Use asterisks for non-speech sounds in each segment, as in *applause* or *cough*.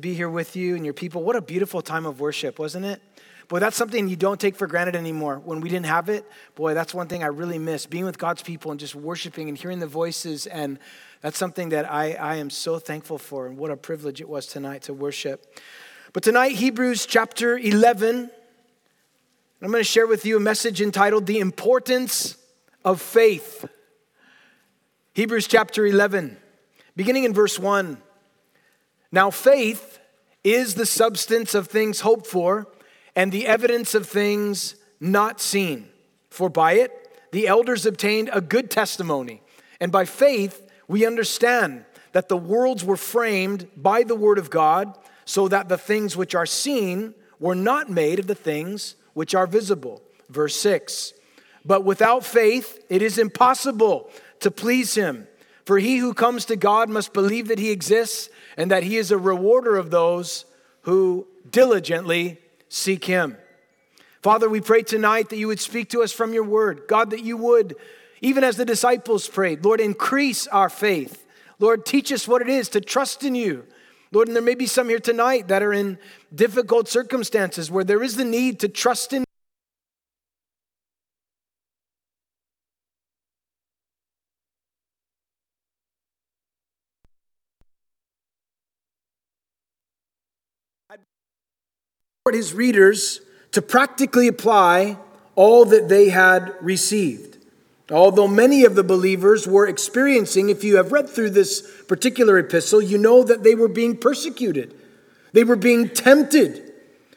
be here with you and your people. What a beautiful time of worship, wasn't it? Boy, that's something you don't take for granted anymore. When we didn't have it, boy, that's one thing I really miss being with God's people and just worshiping and hearing the voices. And that's something that I, I am so thankful for. And what a privilege it was tonight to worship. But tonight, Hebrews chapter 11, I'm going to share with you a message entitled The Importance of Faith. Hebrews chapter 11, beginning in verse 1. Now, faith is the substance of things hoped for and the evidence of things not seen. For by it, the elders obtained a good testimony. And by faith, we understand that the worlds were framed by the word of God, so that the things which are seen were not made of the things which are visible. Verse 6 But without faith, it is impossible to please him. For he who comes to God must believe that he exists and that he is a rewarder of those who diligently seek him. Father, we pray tonight that you would speak to us from your word. God, that you would, even as the disciples prayed, Lord, increase our faith. Lord, teach us what it is to trust in you. Lord, and there may be some here tonight that are in difficult circumstances where there is the need to trust in his readers to practically apply all that they had received. Although many of the believers were experiencing, if you have read through this particular epistle, you know that they were being persecuted. They were being tempted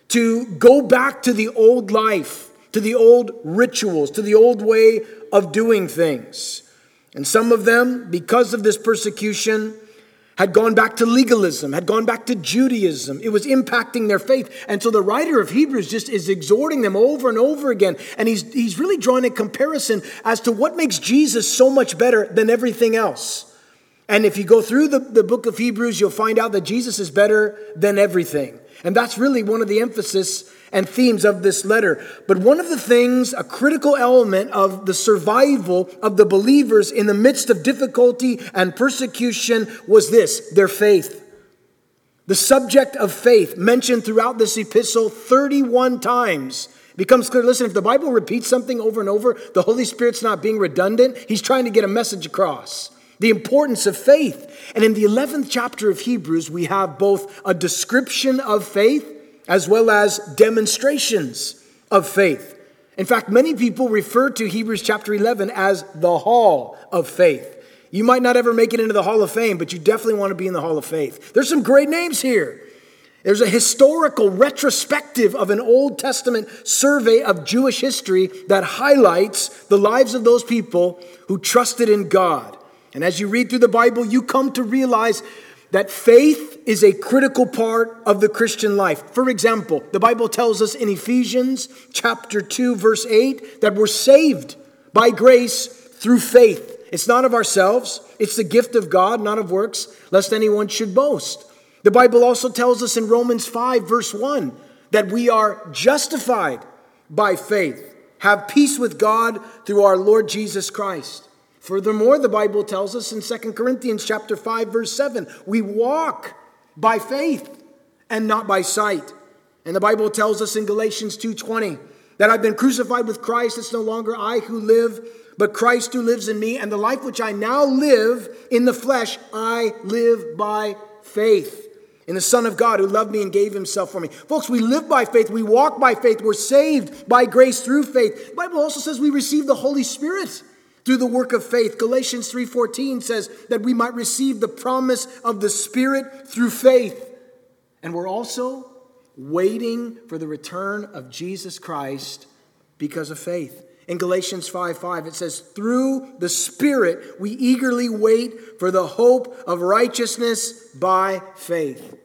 to go back to the old life, to the old rituals, to the old way of doing things. And some of them, because of this persecution, had gone back to legalism, had gone back to Judaism. It was impacting their faith. And so the writer of Hebrews just is exhorting them over and over again. And he's, he's really drawing a comparison as to what makes Jesus so much better than everything else. And if you go through the, the book of Hebrews, you'll find out that Jesus is better than everything. And that's really one of the emphasis and themes of this letter. But one of the things, a critical element of the survival of the believers in the midst of difficulty and persecution was this their faith. The subject of faith, mentioned throughout this epistle 31 times, becomes clear. Listen, if the Bible repeats something over and over, the Holy Spirit's not being redundant, He's trying to get a message across. The importance of faith. And in the 11th chapter of Hebrews, we have both a description of faith as well as demonstrations of faith. In fact, many people refer to Hebrews chapter 11 as the hall of faith. You might not ever make it into the hall of fame, but you definitely want to be in the hall of faith. There's some great names here. There's a historical retrospective of an Old Testament survey of Jewish history that highlights the lives of those people who trusted in God. And as you read through the Bible, you come to realize that faith is a critical part of the Christian life. For example, the Bible tells us in Ephesians chapter 2 verse 8 that we're saved by grace through faith. It's not of ourselves, it's the gift of God, not of works, lest anyone should boast. The Bible also tells us in Romans 5 verse 1 that we are justified by faith, have peace with God through our Lord Jesus Christ. Furthermore, the Bible tells us in 2 Corinthians chapter 5 verse 7, we walk by faith and not by sight. And the Bible tells us in Galatians 2:20 that I've been crucified with Christ, it's no longer I who live, but Christ who lives in me, and the life which I now live in the flesh, I live by faith in the Son of God who loved me and gave himself for me. Folks, we live by faith, we walk by faith, we're saved by grace through faith. The Bible also says we receive the Holy Spirit through the work of faith. Galatians 3:14 says that we might receive the promise of the Spirit through faith. And we're also waiting for the return of Jesus Christ because of faith. In Galatians 5 5, it says, Through the Spirit we eagerly wait for the hope of righteousness by faith.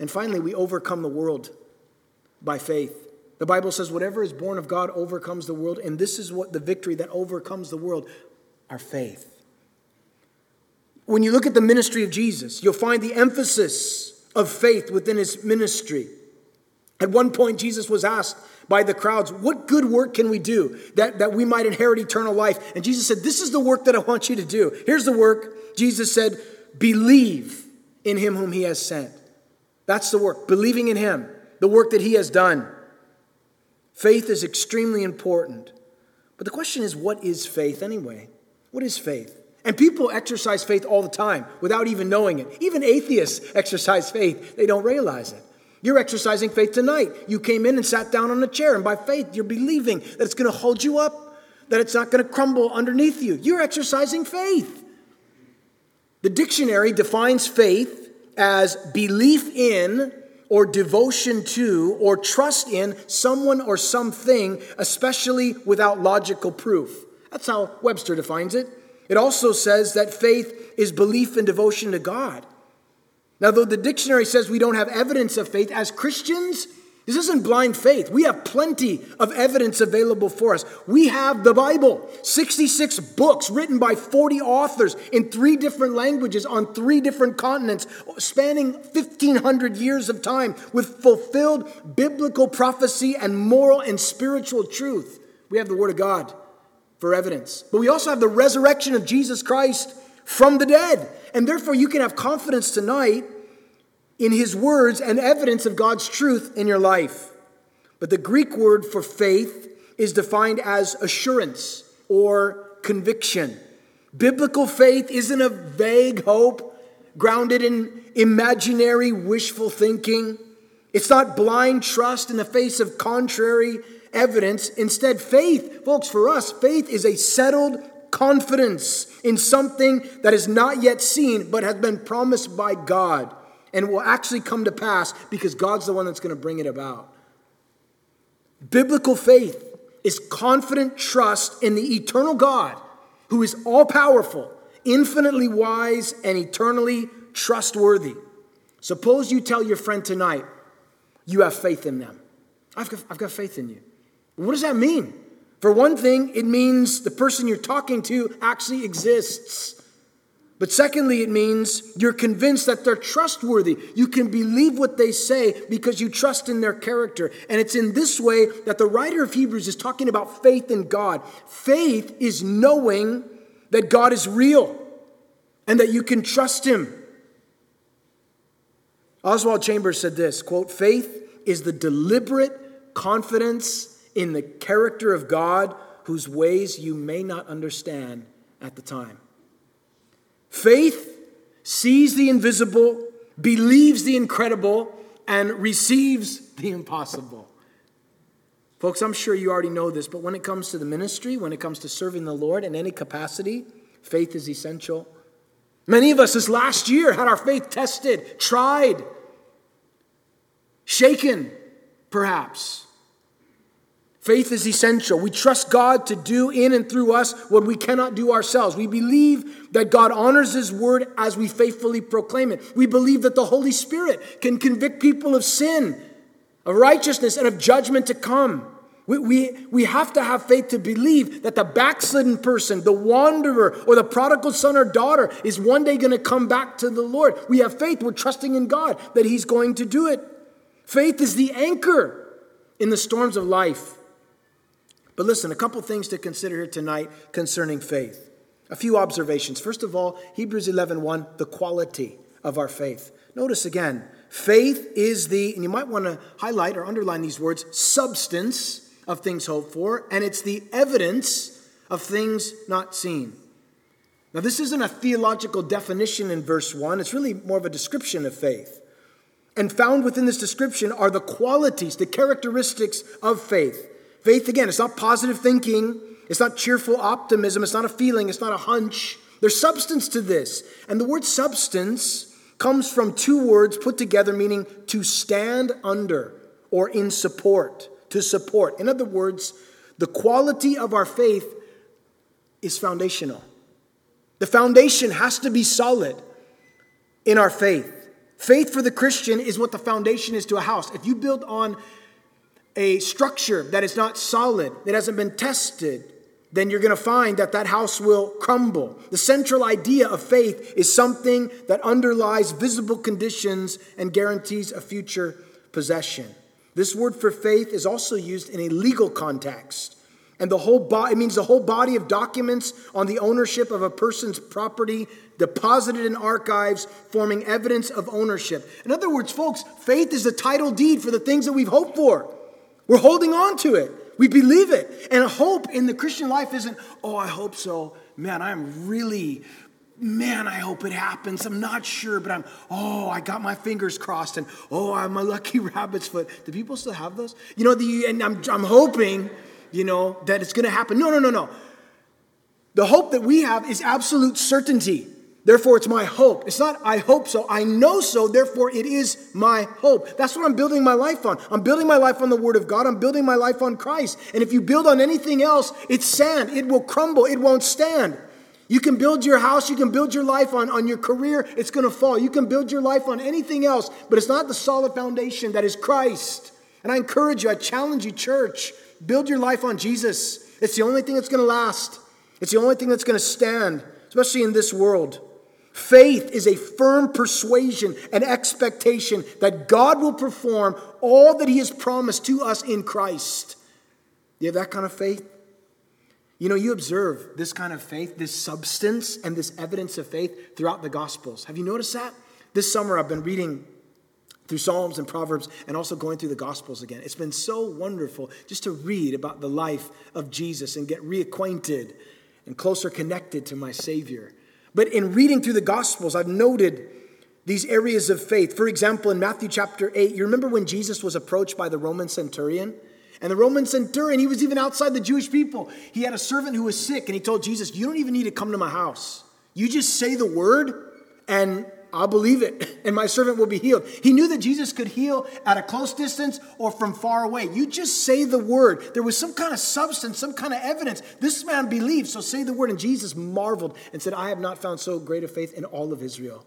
And finally, we overcome the world by faith. The Bible says, whatever is born of God overcomes the world, and this is what the victory that overcomes the world our faith. When you look at the ministry of Jesus, you'll find the emphasis of faith within his ministry. At one point, Jesus was asked by the crowds, What good work can we do that, that we might inherit eternal life? And Jesus said, This is the work that I want you to do. Here's the work. Jesus said, Believe in him whom he has sent. That's the work, believing in Him, the work that He has done. Faith is extremely important. But the question is, what is faith anyway? What is faith? And people exercise faith all the time without even knowing it. Even atheists exercise faith, they don't realize it. You're exercising faith tonight. You came in and sat down on a chair, and by faith, you're believing that it's going to hold you up, that it's not going to crumble underneath you. You're exercising faith. The dictionary defines faith as belief in or devotion to or trust in someone or something, especially without logical proof. That's how Webster defines it. It also says that faith is belief and devotion to God. Now, though the dictionary says we don't have evidence of faith, as Christians, this isn't blind faith. We have plenty of evidence available for us. We have the Bible, 66 books written by 40 authors in three different languages on three different continents, spanning 1,500 years of time with fulfilled biblical prophecy and moral and spiritual truth. We have the Word of God for evidence. But we also have the resurrection of Jesus Christ from the dead. And therefore, you can have confidence tonight in his words and evidence of God's truth in your life. But the Greek word for faith is defined as assurance or conviction. Biblical faith isn't a vague hope grounded in imaginary wishful thinking. It's not blind trust in the face of contrary evidence. Instead, faith, folks, for us, faith is a settled confidence in something that is not yet seen but has been promised by God and will actually come to pass because God's the one that's going to bring it about. Biblical faith is confident trust in the eternal God who is all powerful, infinitely wise, and eternally trustworthy. Suppose you tell your friend tonight you have faith in them. I've got, I've got faith in you. What does that mean? For one thing, it means the person you're talking to actually exists. But secondly, it means you're convinced that they're trustworthy. You can believe what they say because you trust in their character. And it's in this way that the writer of Hebrews is talking about faith in God. Faith is knowing that God is real and that you can trust him. Oswald Chambers said this quote, faith is the deliberate confidence in the character of God whose ways you may not understand at the time. Faith sees the invisible, believes the incredible, and receives the impossible. Folks, I'm sure you already know this, but when it comes to the ministry, when it comes to serving the Lord in any capacity, faith is essential. Many of us this last year had our faith tested, tried, shaken, perhaps. Faith is essential. We trust God to do in and through us what we cannot do ourselves. We believe that God honors His word as we faithfully proclaim it. We believe that the Holy Spirit can convict people of sin, of righteousness, and of judgment to come. We, we, we have to have faith to believe that the backslidden person, the wanderer, or the prodigal son or daughter is one day going to come back to the Lord. We have faith. We're trusting in God that He's going to do it. Faith is the anchor in the storms of life. But listen, a couple things to consider here tonight concerning faith. A few observations. First of all, Hebrews 11 1, the quality of our faith. Notice again, faith is the, and you might want to highlight or underline these words, substance of things hoped for, and it's the evidence of things not seen. Now, this isn't a theological definition in verse 1, it's really more of a description of faith. And found within this description are the qualities, the characteristics of faith. Faith, again, it's not positive thinking, it's not cheerful optimism, it's not a feeling, it's not a hunch. There's substance to this. And the word substance comes from two words put together meaning to stand under or in support, to support. In other words, the quality of our faith is foundational. The foundation has to be solid in our faith. Faith for the Christian is what the foundation is to a house. If you build on a structure that is not solid, that hasn't been tested, then you're going to find that that house will crumble. The central idea of faith is something that underlies visible conditions and guarantees a future possession. This word for faith is also used in a legal context. And the whole body, it means the whole body of documents on the ownership of a person's property deposited in archives, forming evidence of ownership. In other words, folks, faith is the title deed for the things that we've hoped for. We're holding on to it. We believe it. And hope in the Christian life isn't, oh, I hope so. Man, I'm really, man, I hope it happens. I'm not sure, but I'm, oh, I got my fingers crossed and, oh, I'm a lucky *laughs* rabbit's foot. Do people still have those? You know, the, and I'm, I'm hoping, you know, that it's going to happen. No, no, no, no. The hope that we have is absolute certainty. Therefore, it's my hope. It's not, I hope so. I know so. Therefore, it is my hope. That's what I'm building my life on. I'm building my life on the Word of God. I'm building my life on Christ. And if you build on anything else, it's sand. It will crumble. It won't stand. You can build your house, you can build your life on, on your career, it's going to fall. You can build your life on anything else, but it's not the solid foundation that is Christ. And I encourage you, I challenge you, church, build your life on Jesus. It's the only thing that's going to last, it's the only thing that's going to stand, especially in this world. Faith is a firm persuasion and expectation that God will perform all that He has promised to us in Christ. You have that kind of faith? You know, you observe this kind of faith, this substance, and this evidence of faith throughout the Gospels. Have you noticed that? This summer, I've been reading through Psalms and Proverbs and also going through the Gospels again. It's been so wonderful just to read about the life of Jesus and get reacquainted and closer connected to my Savior. But in reading through the Gospels, I've noted these areas of faith. For example, in Matthew chapter 8, you remember when Jesus was approached by the Roman centurion? And the Roman centurion, he was even outside the Jewish people. He had a servant who was sick, and he told Jesus, You don't even need to come to my house. You just say the word, and I'll believe it, *laughs* and my servant will be healed. He knew that Jesus could heal at a close distance or from far away. You just say the word. There was some kind of substance, some kind of evidence. This man believed, so say the word. And Jesus marveled and said, I have not found so great a faith in all of Israel.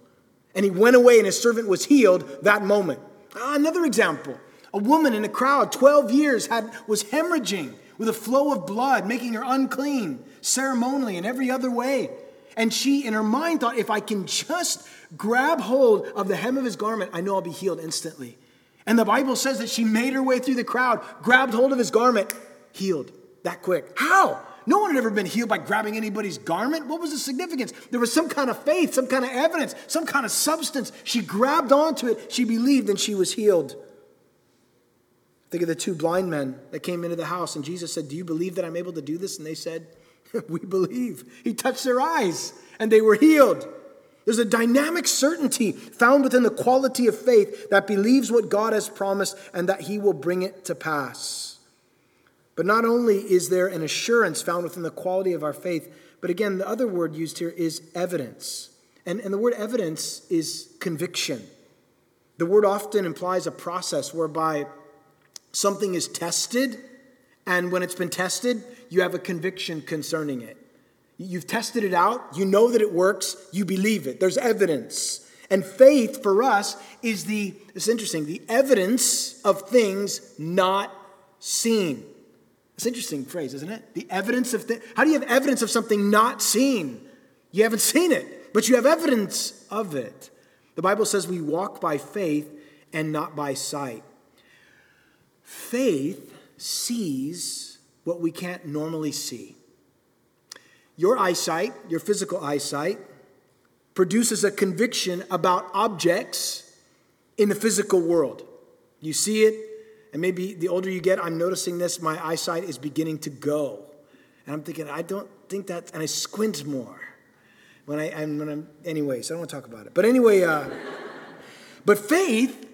And he went away, and his servant was healed that moment. Ah, another example a woman in a crowd, 12 years, had, was hemorrhaging with a flow of blood, making her unclean ceremonially and every other way. And she, in her mind, thought, if I can just grab hold of the hem of his garment, I know I'll be healed instantly. And the Bible says that she made her way through the crowd, grabbed hold of his garment, healed that quick. How? No one had ever been healed by grabbing anybody's garment. What was the significance? There was some kind of faith, some kind of evidence, some kind of substance. She grabbed onto it, she believed, and she was healed. Think of the two blind men that came into the house, and Jesus said, Do you believe that I'm able to do this? And they said, *laughs* We believe. He touched their eyes, and they were healed. There's a dynamic certainty found within the quality of faith that believes what God has promised and that He will bring it to pass. But not only is there an assurance found within the quality of our faith, but again, the other word used here is evidence. And, and the word evidence is conviction. The word often implies a process whereby something is tested, and when it's been tested, you have a conviction concerning it. You've tested it out, you know that it works, you believe it. There's evidence. And faith for us is the, it's interesting, the evidence of things not seen. It's an interesting phrase, isn't it? The evidence of. How do you have evidence of something not seen? You haven't seen it, but you have evidence of it. The Bible says we walk by faith and not by sight. Faith sees what we can't normally see. Your eyesight, your physical eyesight, produces a conviction about objects in the physical world. You see it, and maybe the older you get, I'm noticing this, my eyesight is beginning to go. And I'm thinking, I don't think that, and I squint more. When I, I'm, when I'm, anyways, I don't want to talk about it. But anyway, uh, *laughs* but faith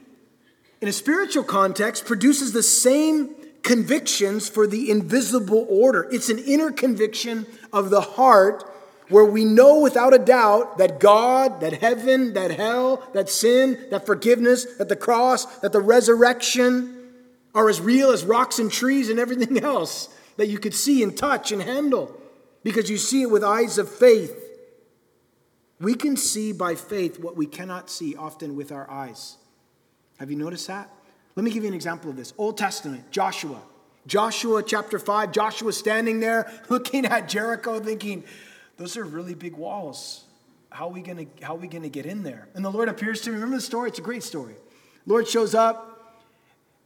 in a spiritual context, produces the same convictions for the invisible order. It's an inner conviction of the heart where we know without a doubt that God, that heaven, that hell, that sin, that forgiveness, that the cross, that the resurrection are as real as rocks and trees and everything *laughs* else that you could see and touch and handle because you see it with eyes of faith. We can see by faith what we cannot see often with our eyes. Have you noticed that? Let me give you an example of this. Old Testament, Joshua. Joshua chapter 5, Joshua standing there *laughs* looking at Jericho thinking, those are really big walls. How are we gonna, how are we gonna get in there? And the Lord appears to me. Remember the story? It's a great story. Lord shows up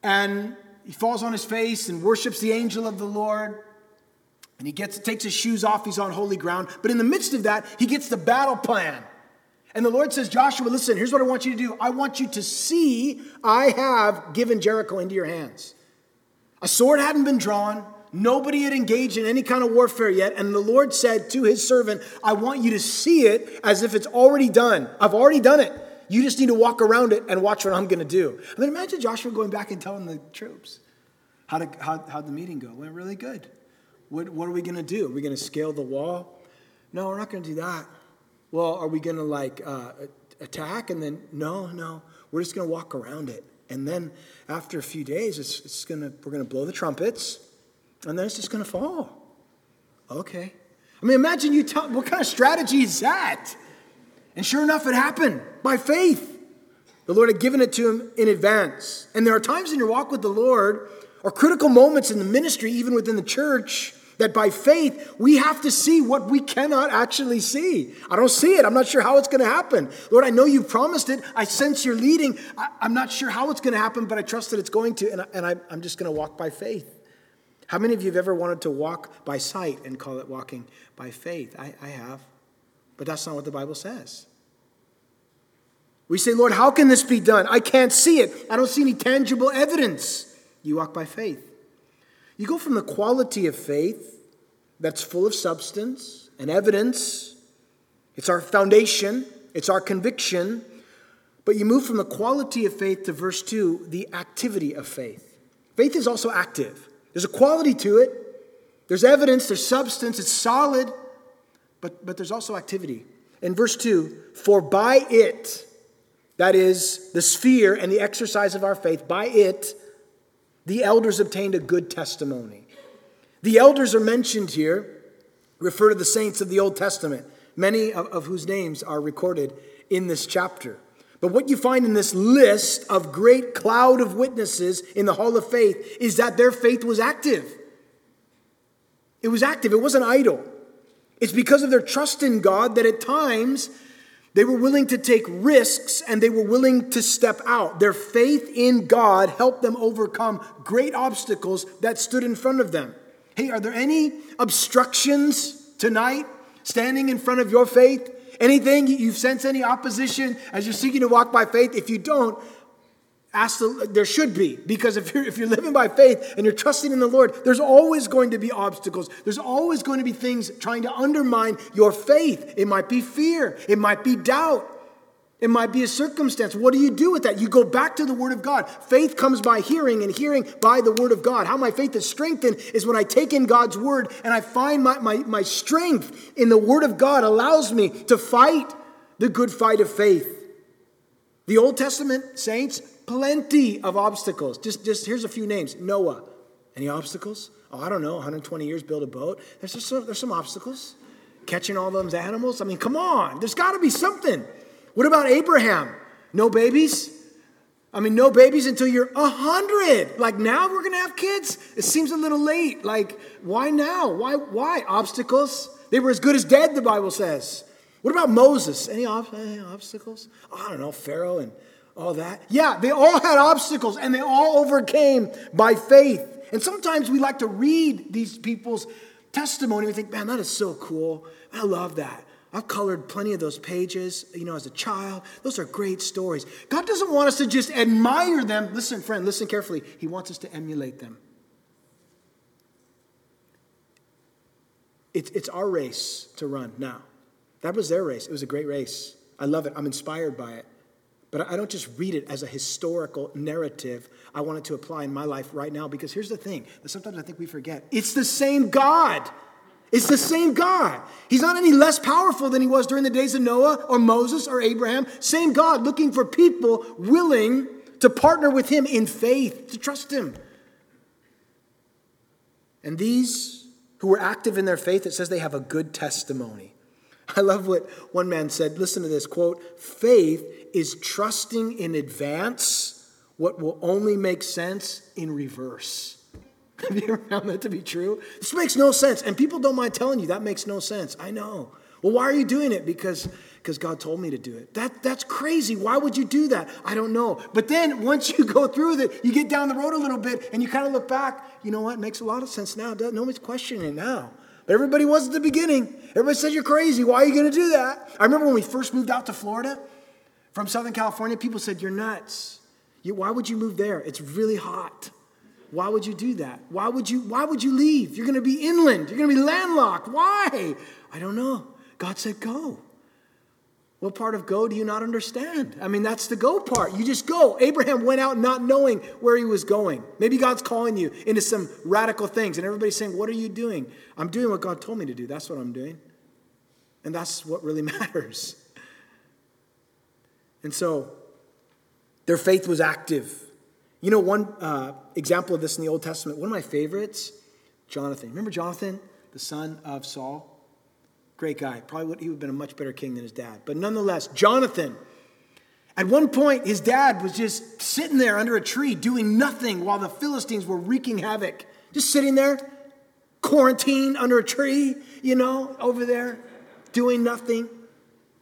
and he falls on his face and worships the angel of the Lord. And he gets, takes his shoes off, he's on holy ground. But in the midst of that, he gets the battle plan. And the Lord says, Joshua, listen, here's what I want you to do. I want you to see I have given Jericho into your hands. A sword hadn't been drawn, nobody had engaged in any kind of warfare yet. And the Lord said to his servant, I want you to see it as if it's already done. I've already done it. You just need to walk around it and watch what I'm going to do. I mean, imagine Joshua going back and telling the troops how did, how, how'd the meeting go? Went really good. What, what are we going to do? Are we going to scale the wall? No, we're not going to do that. Well, are we going to like uh, attack? And then, no, no, we're just going to walk around it. And then after a few days, it's, it's gonna, we're going to blow the trumpets, and then it's just going to fall. Okay. I mean, imagine you tell, what kind of strategy is that? And sure enough, it happened by faith. The Lord had given it to him in advance. And there are times in your walk with the Lord, or critical moments in the ministry, even within the church, that by faith, we have to see what we cannot actually see. I don't see it. I'm not sure how it's going to happen. Lord, I know you've promised it. I sense you're leading. I, am not sure how it's going to happen, but I trust that it's going to, and, I, and I, I'm just going to walk by faith. How many of you have ever wanted to walk by sight and call it walking by faith? I, I have. But that's not what the Bible says. We say, Lord, how can this be done? I can't see it. I don't see any tangible evidence. You walk by faith. You go from the quality of faith that's full of substance and evidence, it's our foundation, it's our conviction, but you move from the quality of faith to verse 2, the activity of faith. Faith is also active. There's a quality to it, there's evidence, there's substance, it's solid, but, but there's also activity. In verse 2, for by it, that is the sphere and the exercise of our faith, by it, the elders obtained a good testimony. The elders are mentioned here, refer to the saints of the Old Testament, many of, of whose names are recorded in this chapter. But what you find in this list of great cloud of witnesses in the hall of faith is that their faith was active. It was active, it wasn't idle. It's because of their trust in God that at times they were willing to take risks and they were willing to step out. Their faith in God helped them overcome great obstacles that stood in front of them. Hey, are there any obstructions tonight standing in front of your faith? Anything you sense any opposition as you're seeking to walk by faith? If you don't, Ask the, there should be, because if you're, if you're living by faith and you're trusting in the Lord, there's always going to be obstacles. There's always going to be things trying to undermine your faith. It might be fear, it might be doubt, it might be a circumstance. What do you do with that? You go back to the Word of God. Faith comes by hearing, and hearing by the Word of God. How my faith is strengthened is when I take in God's Word and I find my, my, my strength in the Word of God allows me to fight the good fight of faith. The Old Testament saints plenty of obstacles. Just, just here's a few names Noah. Any obstacles? Oh, I don't know, 120 years, build a boat. There's, just some, there's some obstacles. Catching all those animals. I mean, come on, there's got to be something. What about Abraham? No babies? I mean, no babies until you're a hundred. Like now we're gonna have kids. It seems a little late. Like, why now? Why? Why obstacles? They were as good as dead. The Bible says. What about Moses? Any, any obstacles? Oh, I don't know. Pharaoh and all that. Yeah, they all had obstacles and they all overcame by faith. And sometimes we like to read these people's testimony We think, man, that is so cool. I love that. I've colored plenty of those pages, you know, as a child. Those are great stories. God doesn't want us to just admire them. Listen, friend, listen carefully. He wants us to emulate them. It's, it's our race to run now. That was their race. It was a great race. I love it. I'm inspired by it. But I don't just read it as a historical narrative. I want it to apply in my life right now because here's the thing that sometimes I think we forget it's the same God. It's the same God. He's not any less powerful than he was during the days of Noah or Moses or Abraham. Same God looking for people willing to partner with him in faith, to trust him. And these who were active in their faith, it says they have a good testimony. *laughs* I love what one man said. Listen to this quote Faith is trusting in advance what will only make sense in reverse. *laughs* Have you ever found that to be true? This makes no sense. And people don't mind telling you that makes no sense. I know. Well, why are you doing it? Because because God told me to do it. That, that's crazy. Why would you do that? I don't know. But then once you go through it, you get down the road a little bit and you kind of look back. You know what? It makes a lot of sense now. Nobody's questioning it now. But everybody was at the beginning. Everybody said, You're crazy. Why are you going to do that? I remember when we first moved out to Florida from Southern California, people said, You're nuts. You, why would you move there? It's really hot. Why would you do that? Why would you, why would you leave? You're going to be inland. You're going to be landlocked. Why? I don't know. God said, Go. What part of go do you not understand? I mean, that's the go part. You just go. Abraham went out not knowing where he was going. Maybe God's calling you into some radical things, and everybody's saying, What are you doing? I'm doing what God told me to do. That's what I'm doing. And that's what really *laughs* matters. And so, their faith was active. You know, one uh, example of this in the Old Testament, one of my favorites, Jonathan. Remember Jonathan, the son of Saul? Great guy. Probably would, he would have been a much better king than his dad. But nonetheless, Jonathan, at one point, his dad was just sitting there under a tree doing nothing while the Philistines were wreaking havoc. Just sitting there, quarantined under a tree, you know, over there, doing nothing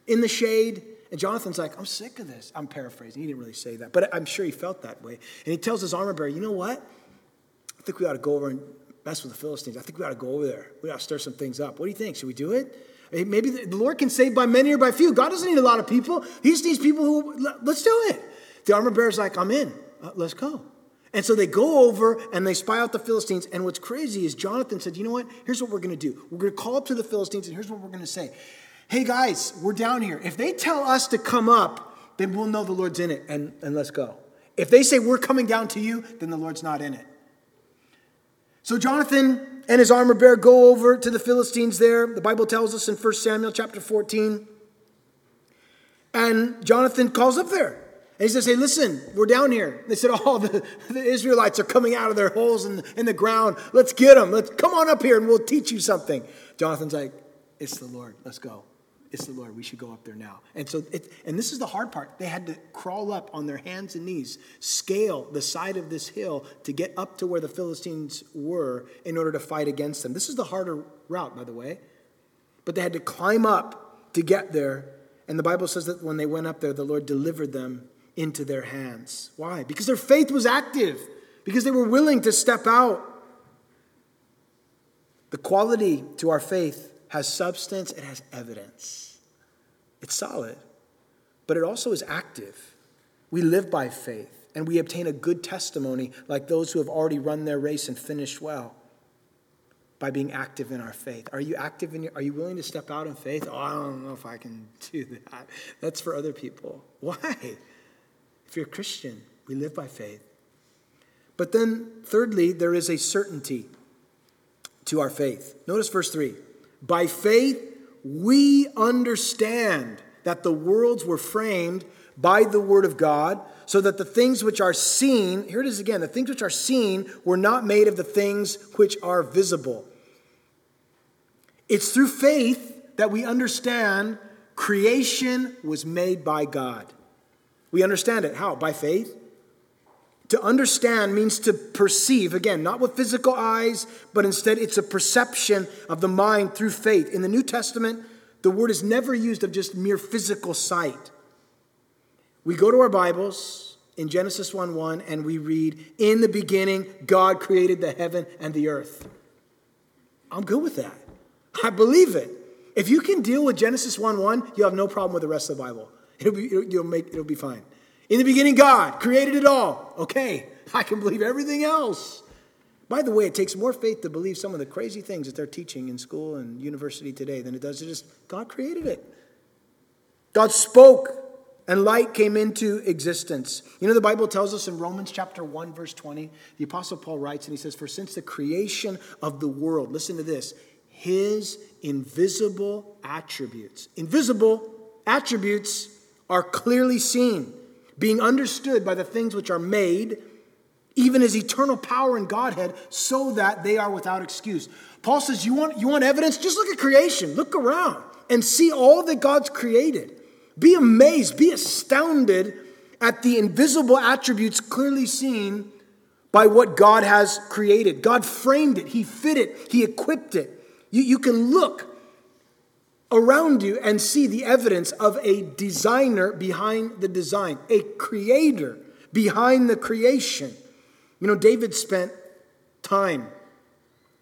in the shade. And Jonathan's like, I'm sick of this. I'm paraphrasing. He didn't really say that, but I'm sure he felt that way. And he tells his armor bearer, you know what? I think we ought to go over and mess with the Philistines. I think we ought to go over there. We ought to stir some things up. What do you think? Should we do it? Maybe the Lord can save by many or by few. God doesn't need a lot of people. He just needs people who, let's do it. The armor bearer's like, I'm in. Uh, let's go. And so they go over and they spy out the Philistines. And what's crazy is Jonathan said, You know what? Here's what we're going to do. We're going to call up to the Philistines, and here's what we're going to say Hey, guys, we're down here. If they tell us to come up, then we'll know the Lord's in it, and, and let's go. If they say we're coming down to you, then the Lord's not in it. So Jonathan and his armor bearer go over to the Philistines there. The Bible tells us in 1 Samuel chapter 14. And Jonathan calls up there. And he says, Hey, listen, we're down here. They said, Oh, the, the Israelites are coming out of their holes in, in the ground. Let's get them. Let's come on up here and we'll teach you something. Jonathan's like, It's the Lord. Let's go. It's the Lord. We should go up there now. And so, it, and this is the hard part. They had to crawl up on their hands and knees, scale the side of this hill to get up to where the Philistines were in order to fight against them. This is the harder route, by the way. But they had to climb up to get there. And the Bible says that when they went up there, the Lord delivered them into their hands. Why? Because their faith was active, because they were willing to step out. The quality to our faith has substance, it has evidence. It's solid, but it also is active. We live by faith, and we obtain a good testimony like those who have already run their race and finished well by being active in our faith. Are you active in your, are you willing to step out in faith? Oh, I don't know if I can do that. That's for other people. Why? If you're a Christian, we live by faith. But then, thirdly, there is a certainty to our faith. Notice verse 3. By faith, we understand that the worlds were framed by the word of God, so that the things which are seen, here it is again, the things which are seen were not made of the things which are visible. It's through faith that we understand creation was made by God. We understand it. How? By faith. To understand means to perceive, again, not with physical eyes, but instead it's a perception of the mind through faith. In the New Testament, the word is never used of just mere physical sight. We go to our Bibles in Genesis 1 1 and we read, In the beginning, God created the heaven and the earth. I'm good with that. I believe it. If you can deal with Genesis 1 1, you'll have no problem with the rest of the Bible. It'll be, it'll, make, it'll be fine. In the beginning, God created it all. Okay, I can believe everything else. By the way, it takes more faith to believe some of the crazy things that they're teaching in school and university today than it does to just God created it. God spoke and light came into existence. You know, the Bible tells us in Romans chapter 1, verse 20, the Apostle Paul writes and he says, For since the creation of the world, listen to this, his invisible attributes, invisible attributes are clearly seen being understood by the things which are made, even his eternal power and Godhead, so that they are without excuse. Paul says, You want, you want evidence? Just look at creation. Look around and see all that God's created. Be amazed, be astounded at the invisible attributes clearly seen by what God has created. God framed it, He fit it, He equipped it. You, you can look around you and see the evidence of a designer behind the design, a creator behind the creation. You know, David spent time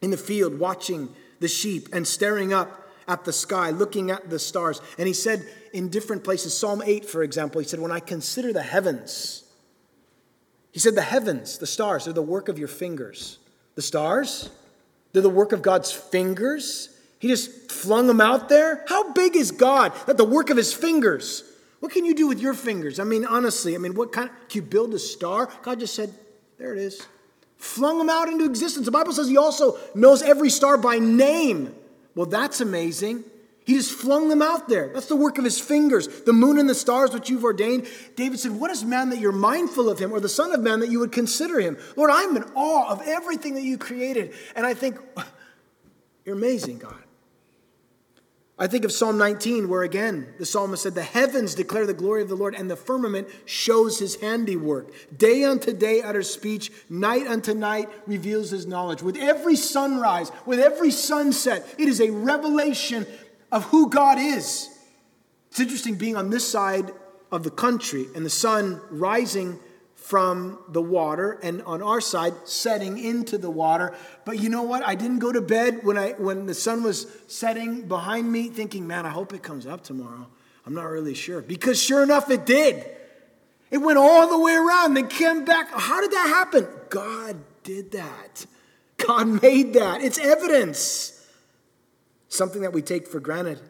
in the field watching the sheep and staring up at the sky, looking at the stars. And he said in different places, Psalm 8, for example, he said, When I consider the heavens, he said, The heavens, the stars, they're the work of your fingers. The stars, they're the work of God's fingers. He just flung them out there. How big is God that the work of his fingers? What can you do with your fingers? I mean, honestly, I mean, what kind? Can you build a star? God just said, there it is. Flung them out into existence. The Bible says he also knows every star by name. Well, that's amazing. He just flung them out there. That's the work of his fingers. The moon and the stars, which you've ordained. David said, What is man that you're mindful of him, or the Son of Man that you would consider him? Lord, I'm in awe of everything that you created. And I think, *laughs* You're amazing, God. I think of Psalm 19, where again the psalmist said, The heavens declare the glory of the Lord, and the firmament shows his handiwork. Day unto day utters speech, night unto night reveals his knowledge. With every sunrise, with every sunset, it is a revelation of who God is. It's interesting being on this side of the country and the sun rising from the water and on our side setting into the water. But you know what? I didn't go to bed when i when the sun was setting behind me thinking man i hope it comes up tomorrow. I'm not really sure. Because sure enough it did. It went all the way around then came back. How did that happen? God did that. God *laughs* made that. It's evidence. Something that we take for granted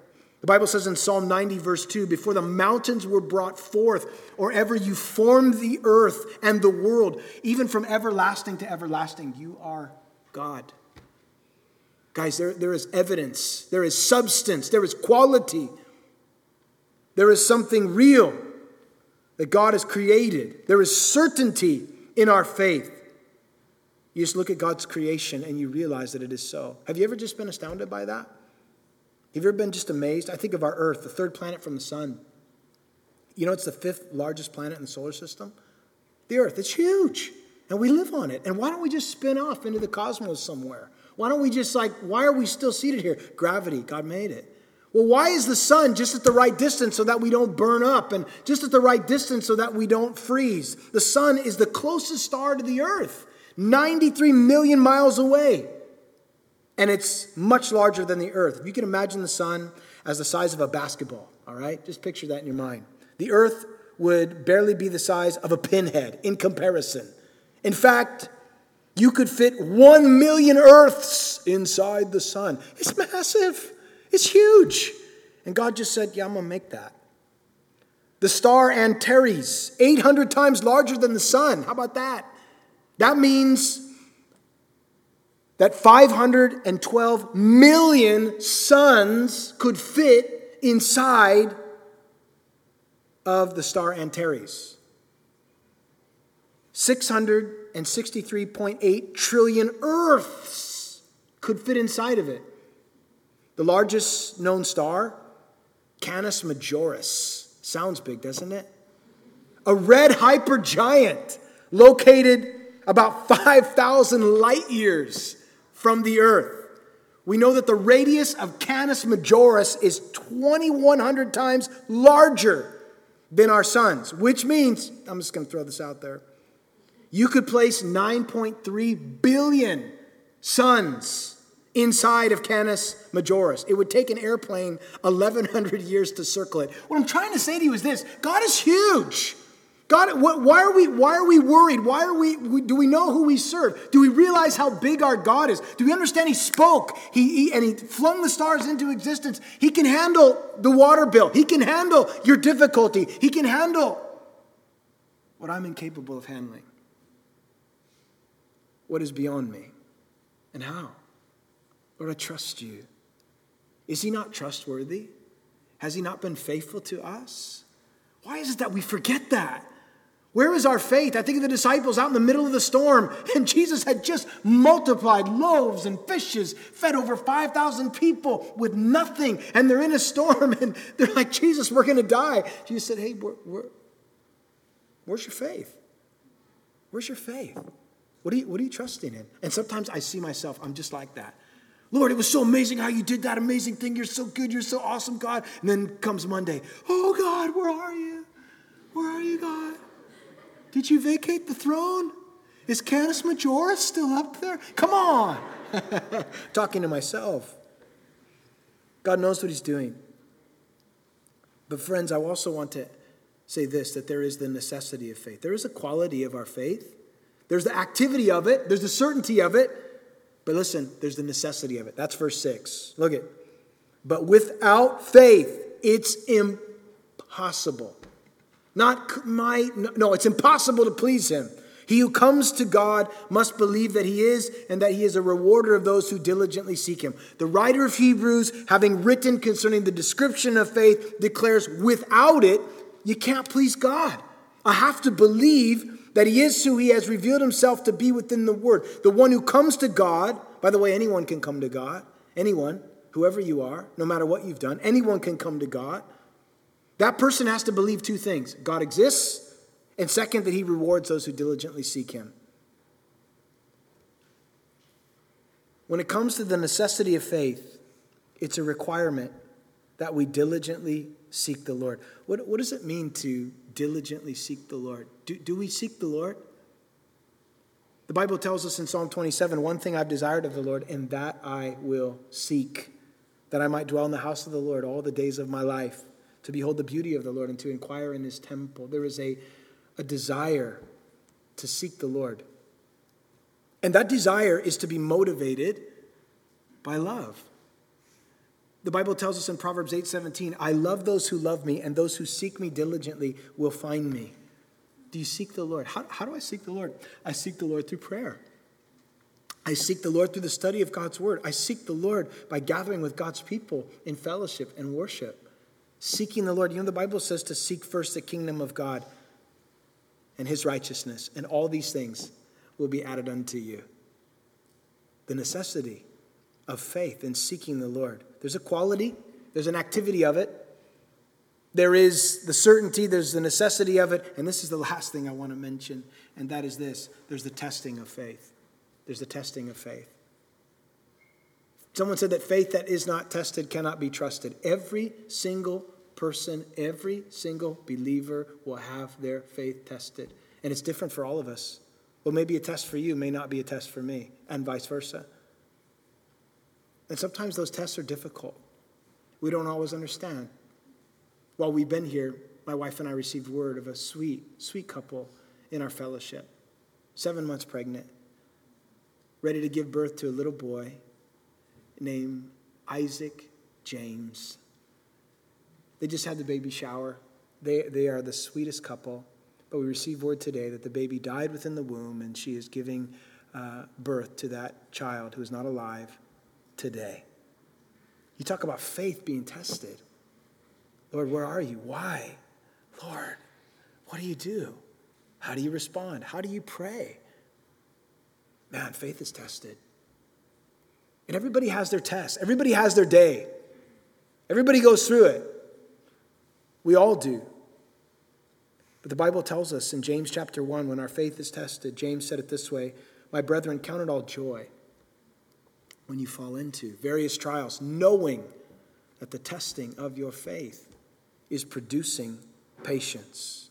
the Bible says in Psalm 90, verse 2 Before the mountains were brought forth, or ever you formed the earth and the world, even from everlasting to everlasting, you are God. Guys, there, there is evidence, there is substance, there is quality, there is something real that God has created, there is certainty in our faith. You just look at God's creation and you realize that it is so. Have you ever just been astounded by that? Have you ever been just amazed? I think of our Earth, the third planet from the sun. You know, it's the fifth largest planet in the solar system. The Earth, it's huge. And we live on it. And why don't we just spin off into the cosmos somewhere? Why don't we just, like, why are we still seated here? Gravity, God made it. Well, why is the sun just at the right distance so that we don't burn up and just at the right distance so that we don't freeze? The sun is the closest star to the earth, 93 million miles away and it's much larger than the earth. If you can imagine the sun as the size of a basketball, all right? Just picture that in your mind. The earth would barely be the size of a pinhead in comparison. In fact, you could fit one million earths inside the sun. It's massive, it's huge. And God just said, Yeah, I'm gonna make that. The star Antares, 800 times larger than the sun. How about that? That means that 512 million suns could fit inside of the star Antares. 663.8 trillion Earths could fit inside of it. The largest known star, Canis Majoris. Sounds big, doesn't it? A red hypergiant located about 5,000 light years from the earth. We know that the radius of Canis Majoris is 2,100 times larger than our sun's, which means, I'm just going to throw this out there, you could place 9.3 billion suns inside of Canis Majoris. It would take an airplane 1,100 years to circle it. What I'm trying to say to you is this God is huge. God, why are we, why are we worried? Why are we, do we know who we serve? Do we realize how big our God is? Do we understand He spoke he, he, and He flung the stars into existence? He can handle the water bill. He can handle your difficulty. He can handle what I'm incapable of handling. What is beyond me? And how? Lord, I trust you. Is He not trustworthy? Has He not been faithful to us? Why is it that we forget that? Where is our faith? I think of the disciples out in the middle of the storm, *laughs* and Jesus had just multiplied loaves and fishes, fed over 5,000 people with nothing, and they're in a storm, *laughs* and they're like, Jesus, we're going to die. Jesus said, Hey, where, where, where's your faith? Where's your faith? What are, you, what are you trusting in? And sometimes I see myself, I'm just like that. Lord, it was so amazing how you did that amazing thing. You're so good. You're so awesome, God. And then comes Monday. Oh, God, where are you? Where are you, God? Did you vacate the throne? Is Canis Majoris still up there? Come on. *laughs* Talking to myself. God knows what He's doing. But, friends, I also want to say this that there is the necessity of faith. There is a quality of our faith, there's the activity of it, there's the certainty of it. But listen, there's the necessity of it. That's verse 6. Look at. But without faith, it's impossible. Not my, no, it's impossible to please him. He who comes to God must believe that he is and that he is a rewarder of those who diligently seek him. The writer of Hebrews, having written concerning the description of faith, declares without it, you can't please God. I have to believe that he is who he has revealed himself to be within the word. The one who comes to God, by the way, anyone can come to God. Anyone, whoever you are, no matter what you've done, anyone can come to God. That person has to believe two things God exists and second, that he rewards those who diligently seek him. When it comes to the necessity of faith, it's a requirement that we diligently seek the Lord. What, what does it mean to diligently seek the Lord? Do, do we seek the Lord? The Bible tells us in Psalm 27 one thing I've desired of the Lord, and that I will seek, that I might dwell in the house of the Lord all the days of my life, to behold the beauty of the Lord and to inquire in his temple. There is a a desire to seek the Lord. And that desire is to be motivated by love. The Bible tells us in Proverbs 8:17, "I love those who love me, and those who seek me diligently will find me." Do you seek the Lord? How, how do I seek the Lord? I seek the Lord through prayer. I seek the Lord through the study of God's word. I seek the Lord by gathering with God's people in fellowship and worship. Seeking the Lord. You know, the Bible says to seek first the kingdom of God and his righteousness, and all these things will be added unto you. The necessity of faith in seeking the Lord. There's a quality, there's an activity of it. There is the certainty, there's the necessity of it, and this is the last thing I want to mention, and that is this there's the testing of faith. There's the testing of faith. Someone said that faith that is not tested cannot be trusted. Every single person, every single believer will have their faith tested. And it's different for all of us. What may be a test for you may not be a test for me, and vice versa. And sometimes those tests are difficult. We don't always understand. While we've been here, my wife and I received word of a sweet, sweet couple in our fellowship, seven months pregnant, ready to give birth to a little boy named Isaac James. They just had the baby shower. They, they are the sweetest couple. But we received word today that the baby died within the womb and she is giving uh, birth to that child who is not alive today. You talk about faith being tested. Lord, where are you? Why? Lord, what do you do? How do you respond? How do you pray? Man, faith is tested. And everybody has their test, everybody has their day, everybody goes through it. We all do. But the Bible tells us in James chapter 1, when our faith is tested, James said it this way My brethren, count it all joy when you fall into various trials, knowing that the testing of your faith is producing patience.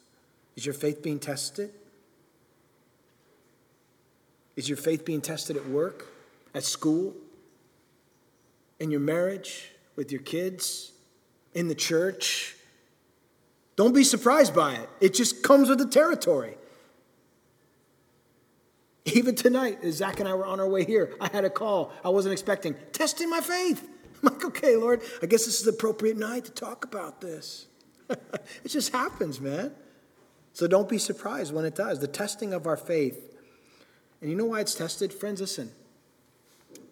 Is your faith being tested? Is your faith being tested at work, at school, in your marriage, with your kids, in the church? Don't be surprised by it. It just comes with the territory. Even tonight, as Zach and I were on our way here, I had a call I wasn't expecting, testing my faith. I'm like, okay, Lord, I guess this is the appropriate night to talk about this. *laughs* it just happens, man. So don't be surprised when it does. The testing of our faith. And you know why it's tested? Friends, listen.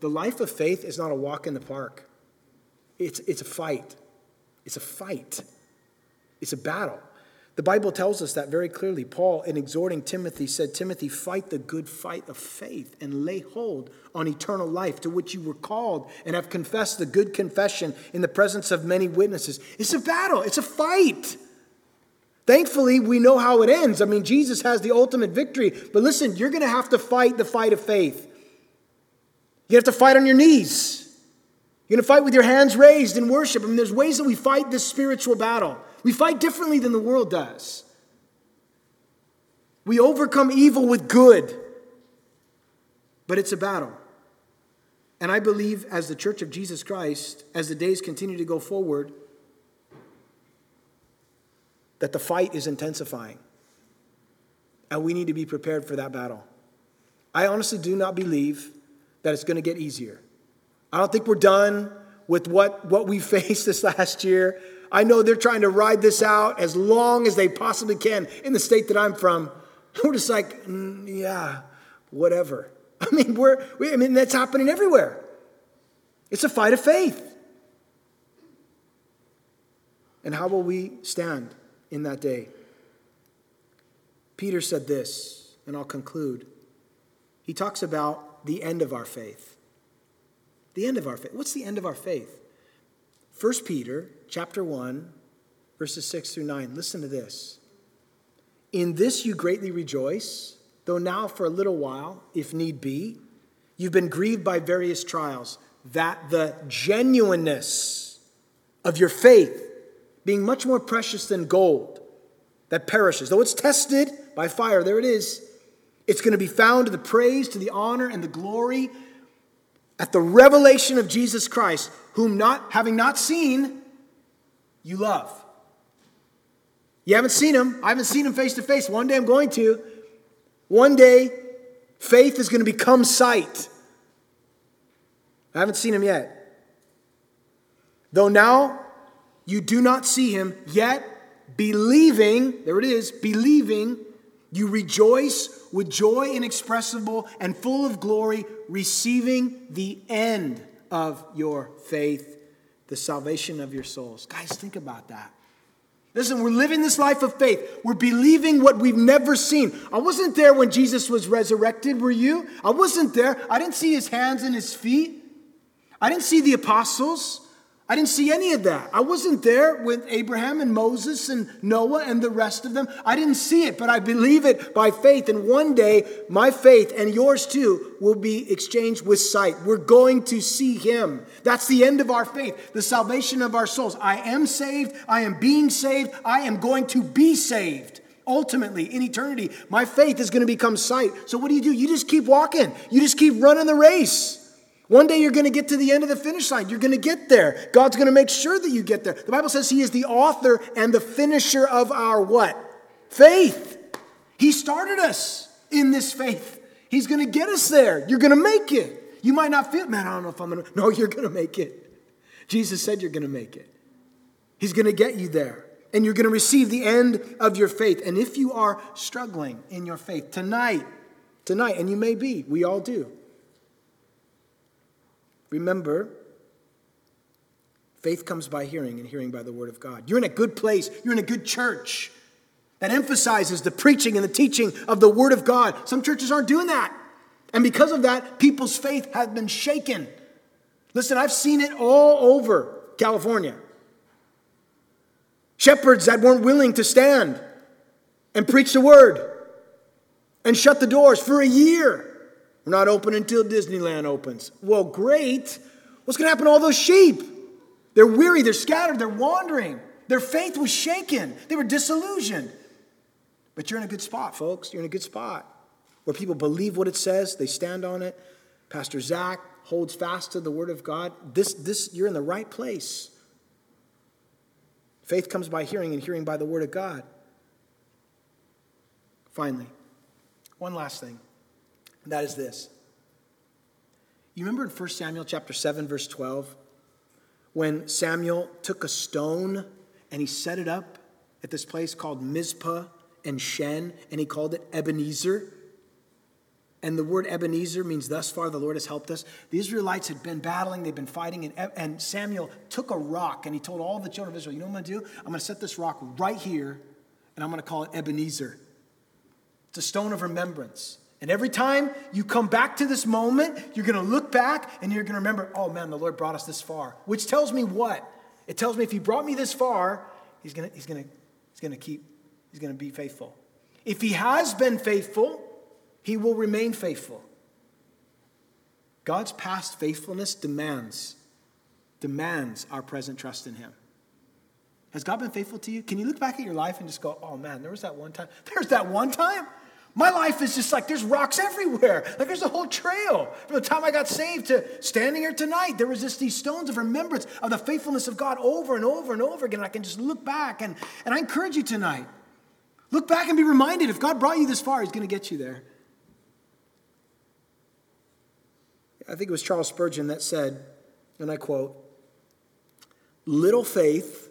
The life of faith is not a walk in the park, it's, it's a fight. It's a fight. It's a battle. The Bible tells us that very clearly. Paul, in exhorting Timothy, said, Timothy, fight the good fight of faith and lay hold on eternal life to which you were called and have confessed the good confession in the presence of many witnesses. It's a battle, it's a fight. Thankfully, we know how it ends. I mean, Jesus has the ultimate victory. But listen, you're going to have to fight the fight of faith. You have to fight on your knees. You're going to fight with your hands raised in worship. I mean, there's ways that we fight this spiritual battle. We fight differently than the world does. We overcome evil with good. but it's a battle. And I believe, as the Church of Jesus Christ, as the days continue to go forward, that the fight is intensifying. And we need to be prepared for that battle. I honestly do not believe that it's going to get easier. I don't think we're done with what, what we *laughs* faced this last year. I know they're trying to ride this out as long as they possibly can in the state that I'm from. *laughs* We're just like, mm, yeah, whatever. *laughs* I mean, we're, we, I mean, that's happening everywhere. It's a fight of faith. And how will we stand in that day? Peter said this, and I'll conclude. He talks about the end of our faith. The end of our faith. What's the end of our faith? 1 Peter chapter 1, verses 6 through 9. Listen to this. In this you greatly rejoice, though now for a little while, if need be, you've been grieved by various trials, that the genuineness of your faith, being much more precious than gold that perishes, though it's tested by fire, there it is, it's going to be found to the praise, to the honor, and the glory at the revelation of Jesus Christ, whom not having not seen, you love. You haven't seen him. I haven't seen him face to face. One day I'm going to. One day, faith is going to become sight. I haven't seen him yet. Though now you do not see him, yet believing, there it is, believing, you rejoice with joy inexpressible and full of glory, receiving the end of your faith, the salvation of your souls. Guys, think about that. Listen, we're living this life of faith. We're believing what we've never seen. I wasn't there when Jesus was resurrected, were you? I wasn't there. I didn't see his hands and his feet. I didn't see the apostles. I didn't see any of that. I wasn't there with Abraham and Moses and Noah and the rest of them. I didn't see it, but I believe it by faith. And one day, my faith and yours too will be exchanged with sight. We're going to see him. That's the end of our faith, the salvation of our souls. I am saved. I am being saved. I am going to be saved. Ultimately, in eternity, my faith is going to become sight. So, what do you do? You just keep walking, you just keep running the race. One day you're going to get to the end of the finish line. You're going to get there. God's going to make sure that you get there. The Bible says he is the author and the finisher of our what? Faith. He started us in this faith. He's going to get us there. You're going to make it. You might not feel, man, I don't know if I'm going *laughs* to. No, you're going to make it. Jesus said you're going to make it. He's going to get you there. And you're going to receive the end of your faith. And if you are struggling in your faith tonight, tonight, and you may be, we all do. Remember, faith comes by hearing, and hearing by the word of God. You're in a good place, you're in a good church that emphasizes the preaching and the teaching of the word of God. Some churches aren't doing that. And because of that, people's faith has been shaken. Listen, I've seen it all over California. Shepherds that weren't willing to stand and preach the word and shut the doors for a year. We're not open until Disneyland opens. Well, great. What's going to happen to all those sheep? They're weary, they're scattered, they're wandering. Their faith was shaken, they were disillusioned. But you're in a good spot, folks. You're in a good spot where people believe what it says, they stand on it. Pastor Zach holds fast to the word of God. This, this, you're in the right place. Faith comes by hearing, and hearing by the word of God. Finally, one last thing. And that is this. You remember in 1 Samuel chapter 7 verse 12 when Samuel took a stone and he set it up at this place called Mizpah and Shen and he called it Ebenezer. And the word Ebenezer means thus far the Lord has helped us. The Israelites had been battling, they've been fighting, and, and Samuel took a rock and he told all the children of Israel, You know what I'm to do? I'm to set this rock right here and I'm to call it Ebenezer. It's a stone of remembrance. And every time you come back to this moment, you're going to look back and you're going to remember, oh man, the Lord brought us this far. Which tells me what? It tells me if He brought me this far, He's going to, he's going to, he's going to keep, He's going to be faithful. If He has been faithful, He will remain faithful. God's past faithfulness demands, demands our present trust in Him. Has God been faithful to you? Can you look back at your life and just go, oh man, there was that one time? There's that one time? My life is just like there's rocks everywhere. Like there's a whole trail. From the time I got saved to standing here tonight, there was just these stones of remembrance of the faithfulness of God over and over and over again. I can just look back and, and I encourage you tonight. Look back and be reminded if God brought you this far, He's going to get you there. I think it was Charles Spurgeon that said, and I quote, Little faith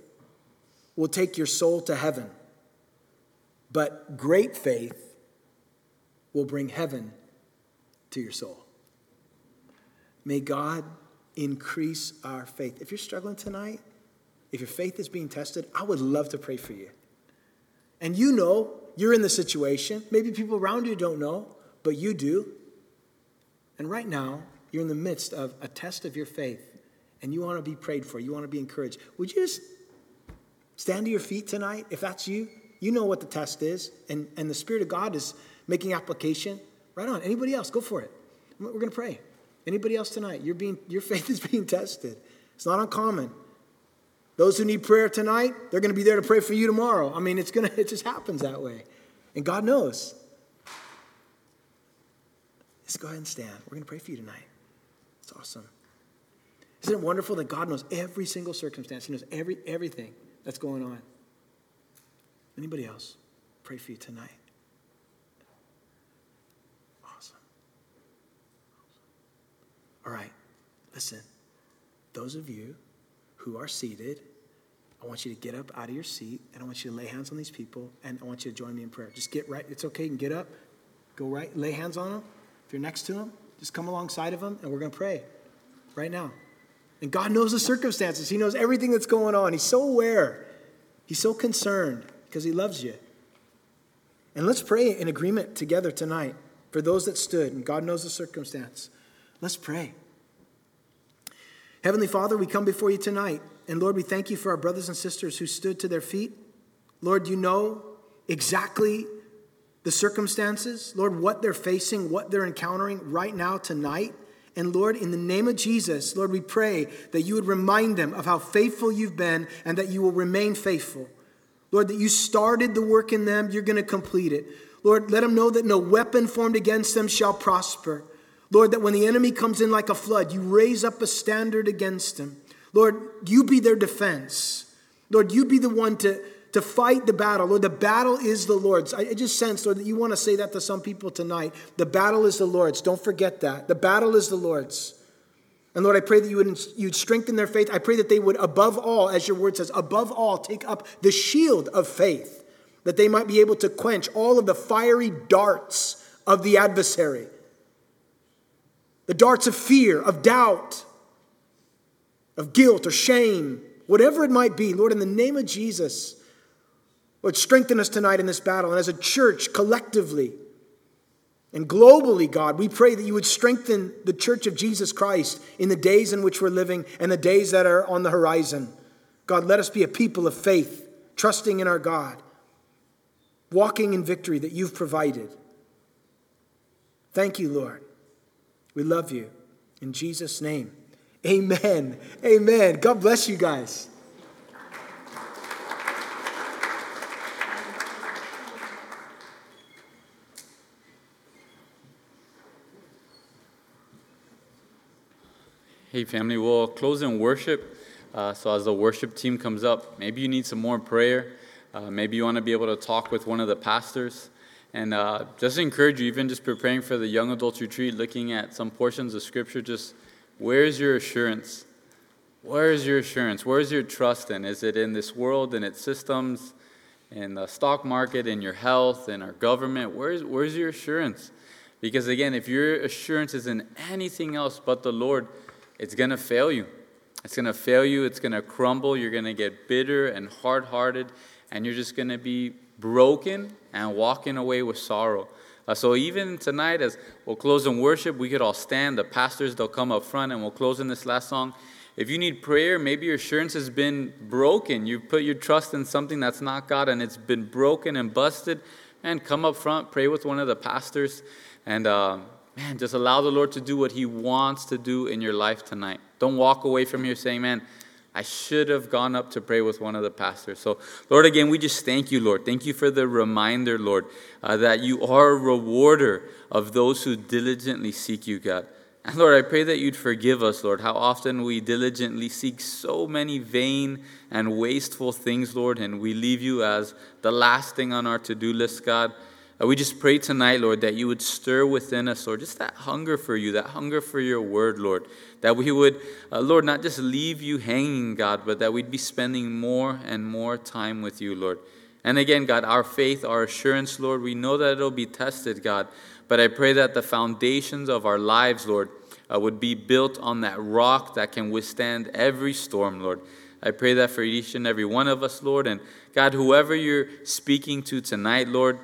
will take your soul to heaven, but great faith will bring heaven to your soul. May God increase our faith. If you're struggling tonight, if your faith is being tested, I would love to pray for you. And you know you're in the situation. Maybe people around you don't know, but you do. And right now, you're in the midst of a test of your faith and you want to be prayed for, you want to be encouraged. Would you just stand to your feet tonight? If that's you, you know what the test is, and, and the Spirit of God is making application, right on. Anybody else, go for it. We're going to pray. Anybody else tonight? You're being, *laughs* your faith is being tested. It's not uncommon. Those who need prayer tonight, they're going to be there to pray for you tomorrow. I mean, it's going *laughs* to, it just happens that way. And God knows. Just go ahead and stand. We're going to pray for you tonight. It's awesome. Isn't it wonderful that God knows every single circumstance? He knows every, everything that's going on. Anybody else? Pray for you tonight. All right, listen. Those of you who are seated, I want you to get up out of your seat and I want you to lay hands on these people and I want you to join me in prayer. Just get right. It's okay. You can get up, go right, lay hands on them. If you're next to them, just come alongside of them and we're going to pray right now. And God knows the circumstances, He knows everything that's going on. He's so aware, He's so concerned because He loves you. And let's pray in agreement together tonight for those that stood, and God knows the circumstance. Let's pray. Heavenly Father, we come before you tonight. And Lord, we thank you for our brothers and sisters who stood to their feet. Lord, you know exactly the circumstances, Lord, what they're facing, what they're encountering right now, tonight. And Lord, in the name of Jesus, Lord, we pray that you would remind them of how faithful you've been and that you will remain faithful. Lord, that you started the work in them, you're going to complete it. Lord, let them know that no weapon formed against them shall prosper. Lord, that when the enemy comes in like a flood, you raise up a standard against him. Lord, you be their defense. Lord, you be the one to, to fight the battle. Lord, the battle is the Lord's. I just sense, Lord, that you want to say that to some people tonight. The battle is the Lord's. Don't forget that. The battle is the Lord's. And Lord, I pray that you would you'd strengthen their faith. I pray that they would, above all, as your word says, above all, take up the shield of faith, that they might be able to quench all of the fiery darts of the adversary the darts of fear, of doubt, of guilt or shame, whatever it might be. Lord, in the name of Jesus, Lord, strengthen us tonight in this battle. And as a church, collectively and globally, God, we pray that you would strengthen the church of Jesus Christ in the days in which we're living and the days that are on the horizon. God, let us be a people of faith, trusting in our God, walking in victory that you've provided. Thank you, Lord. We love you. In Jesus' name, amen. Amen. God bless you guys. Hey, family, we'll close in worship. Uh, so, as the worship team comes up, maybe you need some more prayer. Uh, maybe you want to be able to talk with one of the pastors. And uh, just encourage you, even just preparing for the young adults retreat, looking at some portions of scripture, just where's your assurance? Where is your assurance? Where is your trust in? Is it in this world and its systems, in the stock market, in your health, in our government? Where's, where's your assurance? Because again, if your assurance is in anything else but the Lord, it's going to fail you. It's going to fail you. It's going to crumble. You're going to get bitter and hard hearted, and you're just going to be broken and walking away with sorrow. Uh, so even tonight, as we'll close in worship, we could all stand. The pastors, they'll come up front, and we'll close in this last song. If you need prayer, maybe your assurance has been broken. You've put your trust in something that's not God, and it's been broken and busted. And come up front, pray with one of the pastors, and uh, man, just allow the Lord to do what He wants to do in your life tonight. Don't walk away from here saying, "Man, I should have gone up to pray with one of the pastors. So, Lord, again, we just thank you, Lord. Thank you for the reminder, Lord, uh, that you are a rewarder of those who diligently seek you, God. And Lord, I pray that you'd forgive us, Lord, how often we diligently seek so many vain and wasteful things, Lord, and we leave you as the last thing on our to do list, God. Uh, we just pray tonight, Lord, that you would stir within us, Lord, just that hunger for you, that hunger for your word, Lord. That we would, uh, Lord, not just leave you hanging, God, but that we'd be spending more and more time with you, Lord. And again, God, our faith, our assurance, Lord, we know that it'll be tested, God. But I pray that the foundations of our lives, Lord, uh, would be built on that rock that can withstand every storm, Lord. I pray that for each and every one of us, Lord. And God, whoever you're speaking to tonight, Lord,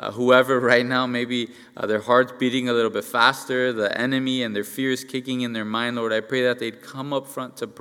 uh, whoever right now, maybe uh, their heart's beating a little bit faster, the enemy and their fears kicking in their mind, Lord, I pray that they'd come up front to pray.